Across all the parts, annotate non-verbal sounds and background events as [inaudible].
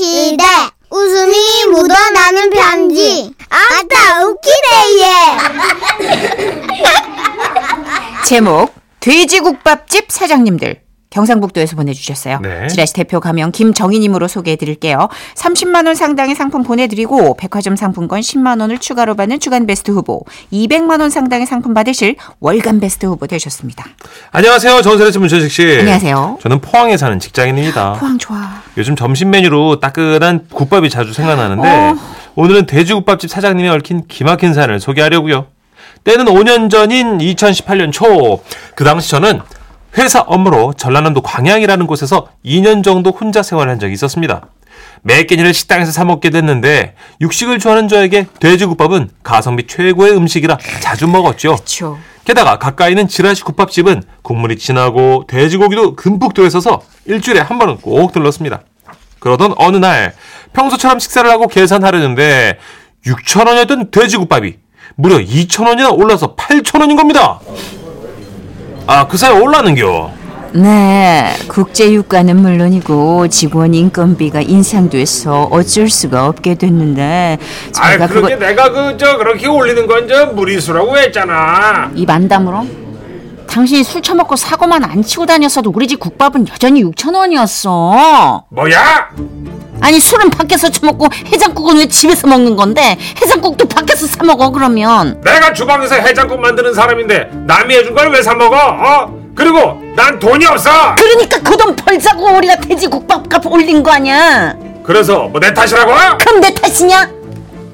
시대. 웃음이 묻어나는 편지. 아따 웃기네 얘. 제목 돼지국밥집 사장님들 경상북도에서 보내주셨어요. 네. 지라시 대표 가명 김정희님으로 소개해드릴게요. 30만 원 상당의 상품 보내드리고 백화점 상품권 10만 원을 추가로 받는 주간 베스트 후보, 200만 원 상당의 상품 받으실 월간 베스트 후보 되셨습니다. 안녕하세요. 씨, 문천식 씨. 안녕하세요. 저는 포항에 사는 직장인입니다. 포항 좋아. 요즘 점심 메뉴로 따끈한 국밥이 자주 생각나는데 오늘은 돼지국밥집 사장님이 얽힌 기막힌 사연을 소개하려고요. 때는 5년 전인 2018년 초. 그 당시 저는 회사 업무로 전라남도 광양이라는 곳에서 2년 정도 혼자 생활한 적이 있었습니다. 매 끼니를 식당에서 사 먹게 됐는데 육식을 좋아하는 저에게 돼지국밥은 가성비 최고의 음식이라 자주 먹었죠. 그렇죠. 게다가 가까이 있는 지라시 국밥집은 국물이 진하고 돼지고기도 듬뿍 들어있어서 일주일에 한 번은 꼭 들렀습니다. 그러던 어느 날 평소처럼 식사를 하고 계산하려는데 6천 원이었던 돼지국밥이 무려 2천 원이나 올라서 8천 원인 겁니다. 아 그 사이 올라는겨. 네, 국제 유가는 물론이고 직원 인건비가 인상돼서 어쩔 수가 없게 됐는데 아, 저희가 그렇게 그거 내가 그 저 그렇게 올리는 건 저 무리수라고 했잖아. 이 만담으로 당신이 술 처먹고 사고만 안 치고 다녔어도 우리 집 국밥은 여전히 6천 원이었어. 뭐야? 아니 술은 밖에서 처먹고 해장국은 왜 집에서 먹는 건데 해장국도 밖에서 사 먹어 그러면 내가 주방에서 해장국 만드는 사람인데 남이 해준 걸 왜 사 먹어? 어? 그리고 난 돈이 없어. 그러니까 그 돈 벌자고 우리가 돼지 국밥값 올린 거 아니야 그래서 뭐 내 탓이라고? 그럼 내 탓이냐?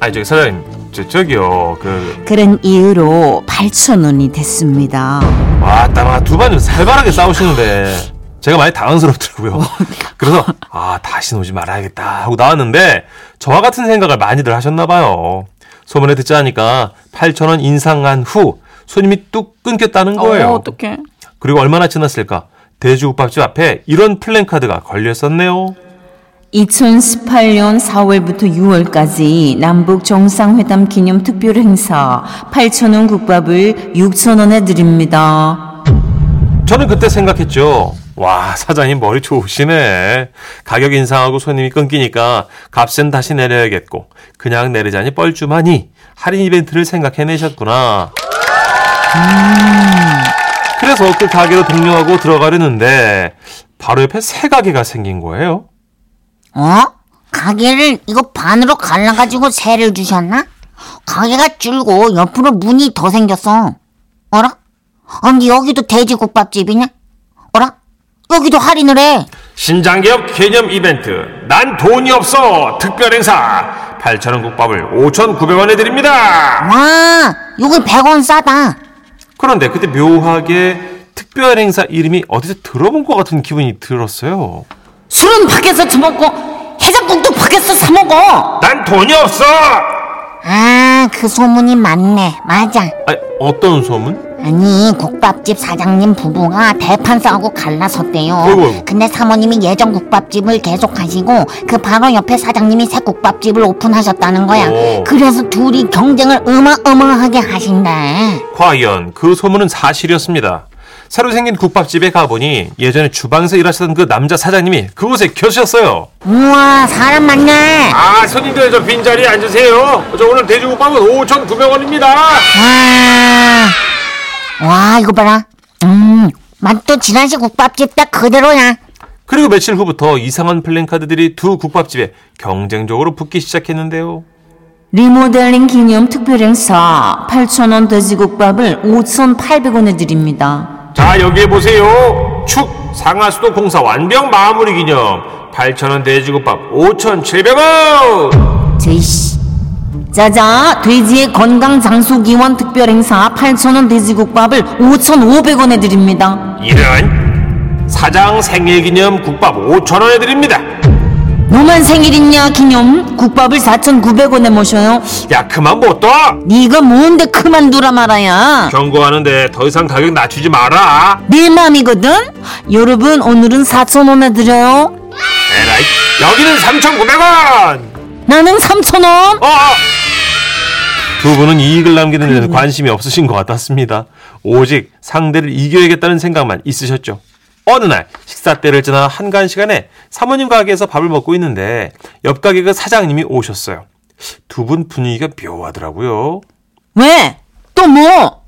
아니 저기 사장님 저, 저기요 그 그런 이유로 8천 원이 됐습니다 왔다 마 두반좀 살벌하게 싸우시는데 제가 많이 당황스럽더라고요. [laughs] 그래서 아 다시 오지 말아야겠다 하고 나왔는데 저와 같은 생각을 많이들 하셨나 봐요. 소문에 듣자 하니까 8천 원 인상한 후 손님이 뚝 끊겼다는 거예요. 어떡해 그리고 얼마나 지났을까? 돼지국밥집 앞에 이런 플랜카드가 걸려 있었네요. 2018년 4월부터 6월까지 남북 정상회담 기념 특별 행사 8,000원 국밥을 6,000원에 드립니다. 저는 그때 생각했죠. 와, 사장님 머리 좋으시네. 가격 인상하고 손님이 끊기니까 값은 다시 내려야겠고, 그냥 내리자니 뻘쭘하니 할인 이벤트를 생각해내셨구나. 그래서 그 가게로 등록하고 들어가려는데, 바로 옆에 새 가게가 생긴 거예요. 어? 가게를 이거 반으로 갈라가지고 세를 주셨나? 가게가 줄고 옆으로 문이 더 생겼어. 어라? 아니 여기도 돼지국밥집이냐? 여기도 할인을 해. 신장기업 개념 이벤트. 난 돈이 없어. 특별 행사. 8,000원 국밥을 5,900원에 드립니다. 와, 여기 100원 싸다. 그런데 그때 묘하게 특별 행사 이름이 어디서 들어본 것 같은 기분이 들었어요. 술은 밖에서 처먹고 해장국도 밖에서 사 먹어. 난 돈이 없어. 아, 그 소문이 맞네. 맞아. 아니, 어떤 소문? 아니, 국밥집 사장님 부부가 대판 싸우고 갈라섰대요. 어이구, 어이구. 근데 사모님이 예전 국밥집을 계속 하시고 그 바로 옆에 사장님이 새 국밥집을 오픈하셨다는 거야. 오. 그래서 둘이 경쟁을 어마어마하게 하신대. 과연 그 소문은 사실이었습니다. 새로 생긴 국밥집에 가보니 예전에 주방에서 일하시던 그 남자 사장님이 그곳에 계셨어요. 우와, 사람 많네. 아, 손님들 저 빈자리에 앉으세요. 저 오늘 돼지국밥은 5,900원입니다. 와, 와, 이거 봐라. 음, 맛도 지난시 국밥집 딱 그대로야. 그리고 며칠 후부터 이상한 플랜카드들이 두 국밥집에 경쟁적으로 붙기 시작했는데요. 리모델링 기념 특별 행사 8,000원 돼지국밥을 5,800원에 드립니다. 자, 여기 보세요. 축 상하수도 공사 완벽 마무리 기념 8,000원 돼지국밥 5,700원. 제이씨. 자자, 돼지의 건강 장수 기원 특별 행사 8,000원 돼지국밥을 5,500원에 드립니다. 이런 사장 생일 기념 국밥 5,000원에 드립니다. 너만 생일 있냐 기념 국밥을 4,900원에 모셔요. 야, 그만 못 떠. 네가 뭔데 그만두라 말아야. 경고하는데 더 이상 가격 낮추지 마라. 내 맘이거든. 여러분 오늘은 4,000원에 드려요. 에라이, 여기는 3,900원. 나는 3,000원. 어, 어. 두 분은 이익을 남기는 데는 관심이 없으신 것 같았습니다. 오직 상대를 이겨야겠다는 생각만 있으셨죠. 어느 날 식사 때를 지나 한간 시간에 사모님 가게에서 밥을 먹고 있는데 옆 가게 그 사장님이 오셨어요. 두 분 분위기가 묘하더라고요. 왜? 또 뭐?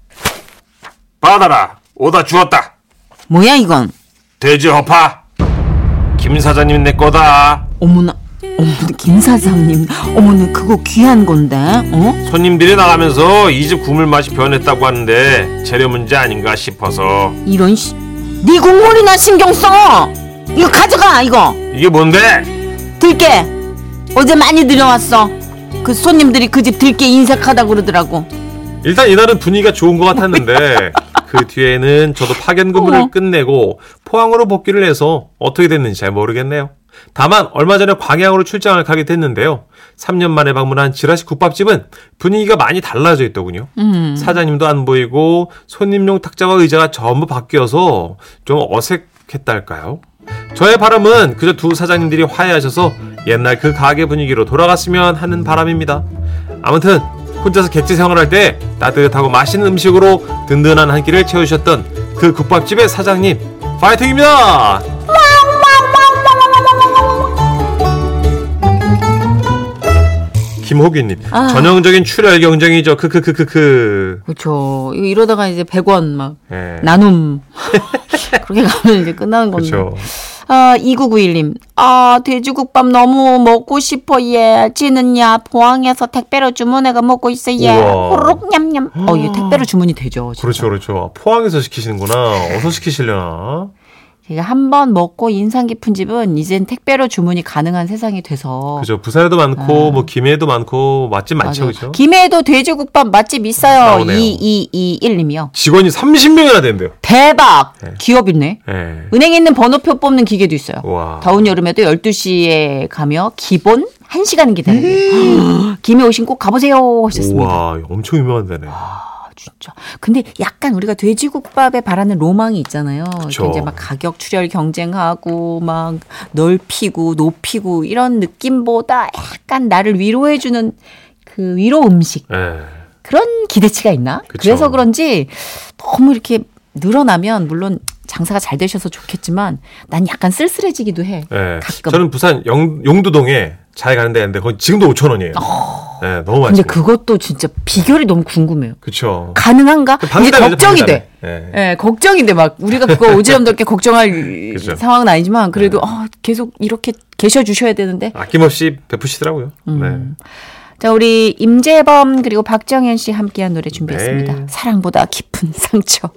받아라. 오다 주었다. 뭐야 이건? 돼지 허파. 김 사장님 내 거다. 어머나, 어머나 김 사장님, 어머나 그거 귀한 건데, 어? 손님들이 나가면서 이 집 국물 맛이 변했다고 하는데 재료 문제 아닌가 싶어서 이런 씨, 네 국물이나 신경 써. 이거 가져가 이거. 이게 뭔데? 들깨. 어제 많이 들여왔어. 그 손님들이 그 집 들깨 인색하다 그러더라고. 일단 이날은 분위기가 좋은 것 같았는데 [laughs] 그 뒤에는 저도 파견 근무를 어머. 끝내고 포항으로 복귀를 해서 어떻게 됐는지 잘 모르겠네요. 다만 얼마 전에 광양으로 출장을 가게 됐는데요. 3년 만에 방문한 지라시 국밥집은 분위기가 많이 달라져 있더군요. 사장님도 안 보이고 손님용 탁자와 의자가 전부 바뀌어서 좀 어색했달까요? 저의 바람은 그저 두 사장님들이 화해하셔서 옛날 그 가게 분위기로 돌아갔으면 하는 바람입니다. 아무튼 혼자서 객지 생활할 때 따뜻하고 맛있는 음식으로 든든한 한 끼를 채우셨던 그 국밥집의 사장님 파이팅입니다. 김호기님 전형적인 출혈 경쟁이죠. 크크크크크. 그렇죠. 이러다가 이제 100원 막 예. 나눔 [laughs] 그렇게 가면 이제 끝나는 건데. 그렇죠. 아, 2991님. 아, 돼지국밥 너무 먹고 싶어, 예. 지는야, 포항에서 택배로 주문해가 먹고 있어, 예. 우와. 호로록 냠냠. 어, 예, 택배로 주문이 되죠. 진짜. 그렇죠, 그렇죠. 포항에서 시키시는구나. 어서 시키시려나? 제가 한 번 먹고 인상 깊은 집은 이젠 택배로 주문이 가능한 세상이 돼서. 그죠. 부산에도 많고, 뭐, 김해에도 많고, 맛집 많죠, 아. 그죠? 김해에도 돼지국밥 맛집 있어요. 나오네요. 2221님이요. 직원이 30명이나 된대요. 대박! 기업 있네. 예. 은행에 있는 번호표 뽑는 기계도 있어요. 와. 더운 여름에도 12시에 가며 기본 1시간은 기다려요. [gasps] 김해 오신 꼭 가보세요 하셨습니다. 우와, 엄청 유명한 데네. 진짜. 근데 약간 우리가 돼지국밥에 바라는 로망이 있잖아요. 그쵸. 이제 막 가격 출혈 경쟁하고 막 넓히고 높이고 이런 느낌보다 약간 나를 위로해 주는 그 위로 음식 예. 그런 기대치가 있나? 그쵸. 그래서 그런지 너무 이렇게 늘어나면 물론 장사가 잘 되셔서 좋겠지만 난 약간 쓸쓸해지기도 해. 예. 가끔. 저는 부산 영, 용두동에 잘 가는 데인데, 거기 지금도 5,000원이에요. 예, 너무 근데 맛있어요. 그것도 진짜 비결이 너무 궁금해요. 그쵸. 가능한가? 이게 방대하죠, 걱정이 돼. 방대하네. 예. 예, 걱정인데 막 우리가 그거 [laughs] 오지랖 넓게 걱정할 그죠. 상황은 아니지만 그래도 네. 아, 계속 이렇게 계셔 주셔야 되는데. 아낌없이 베푸시더라고요. 음. 네. 자, 우리 임재범 그리고 박정현 씨 함께한 노래 준비했습니다. 네. 사랑보다 깊은 상처.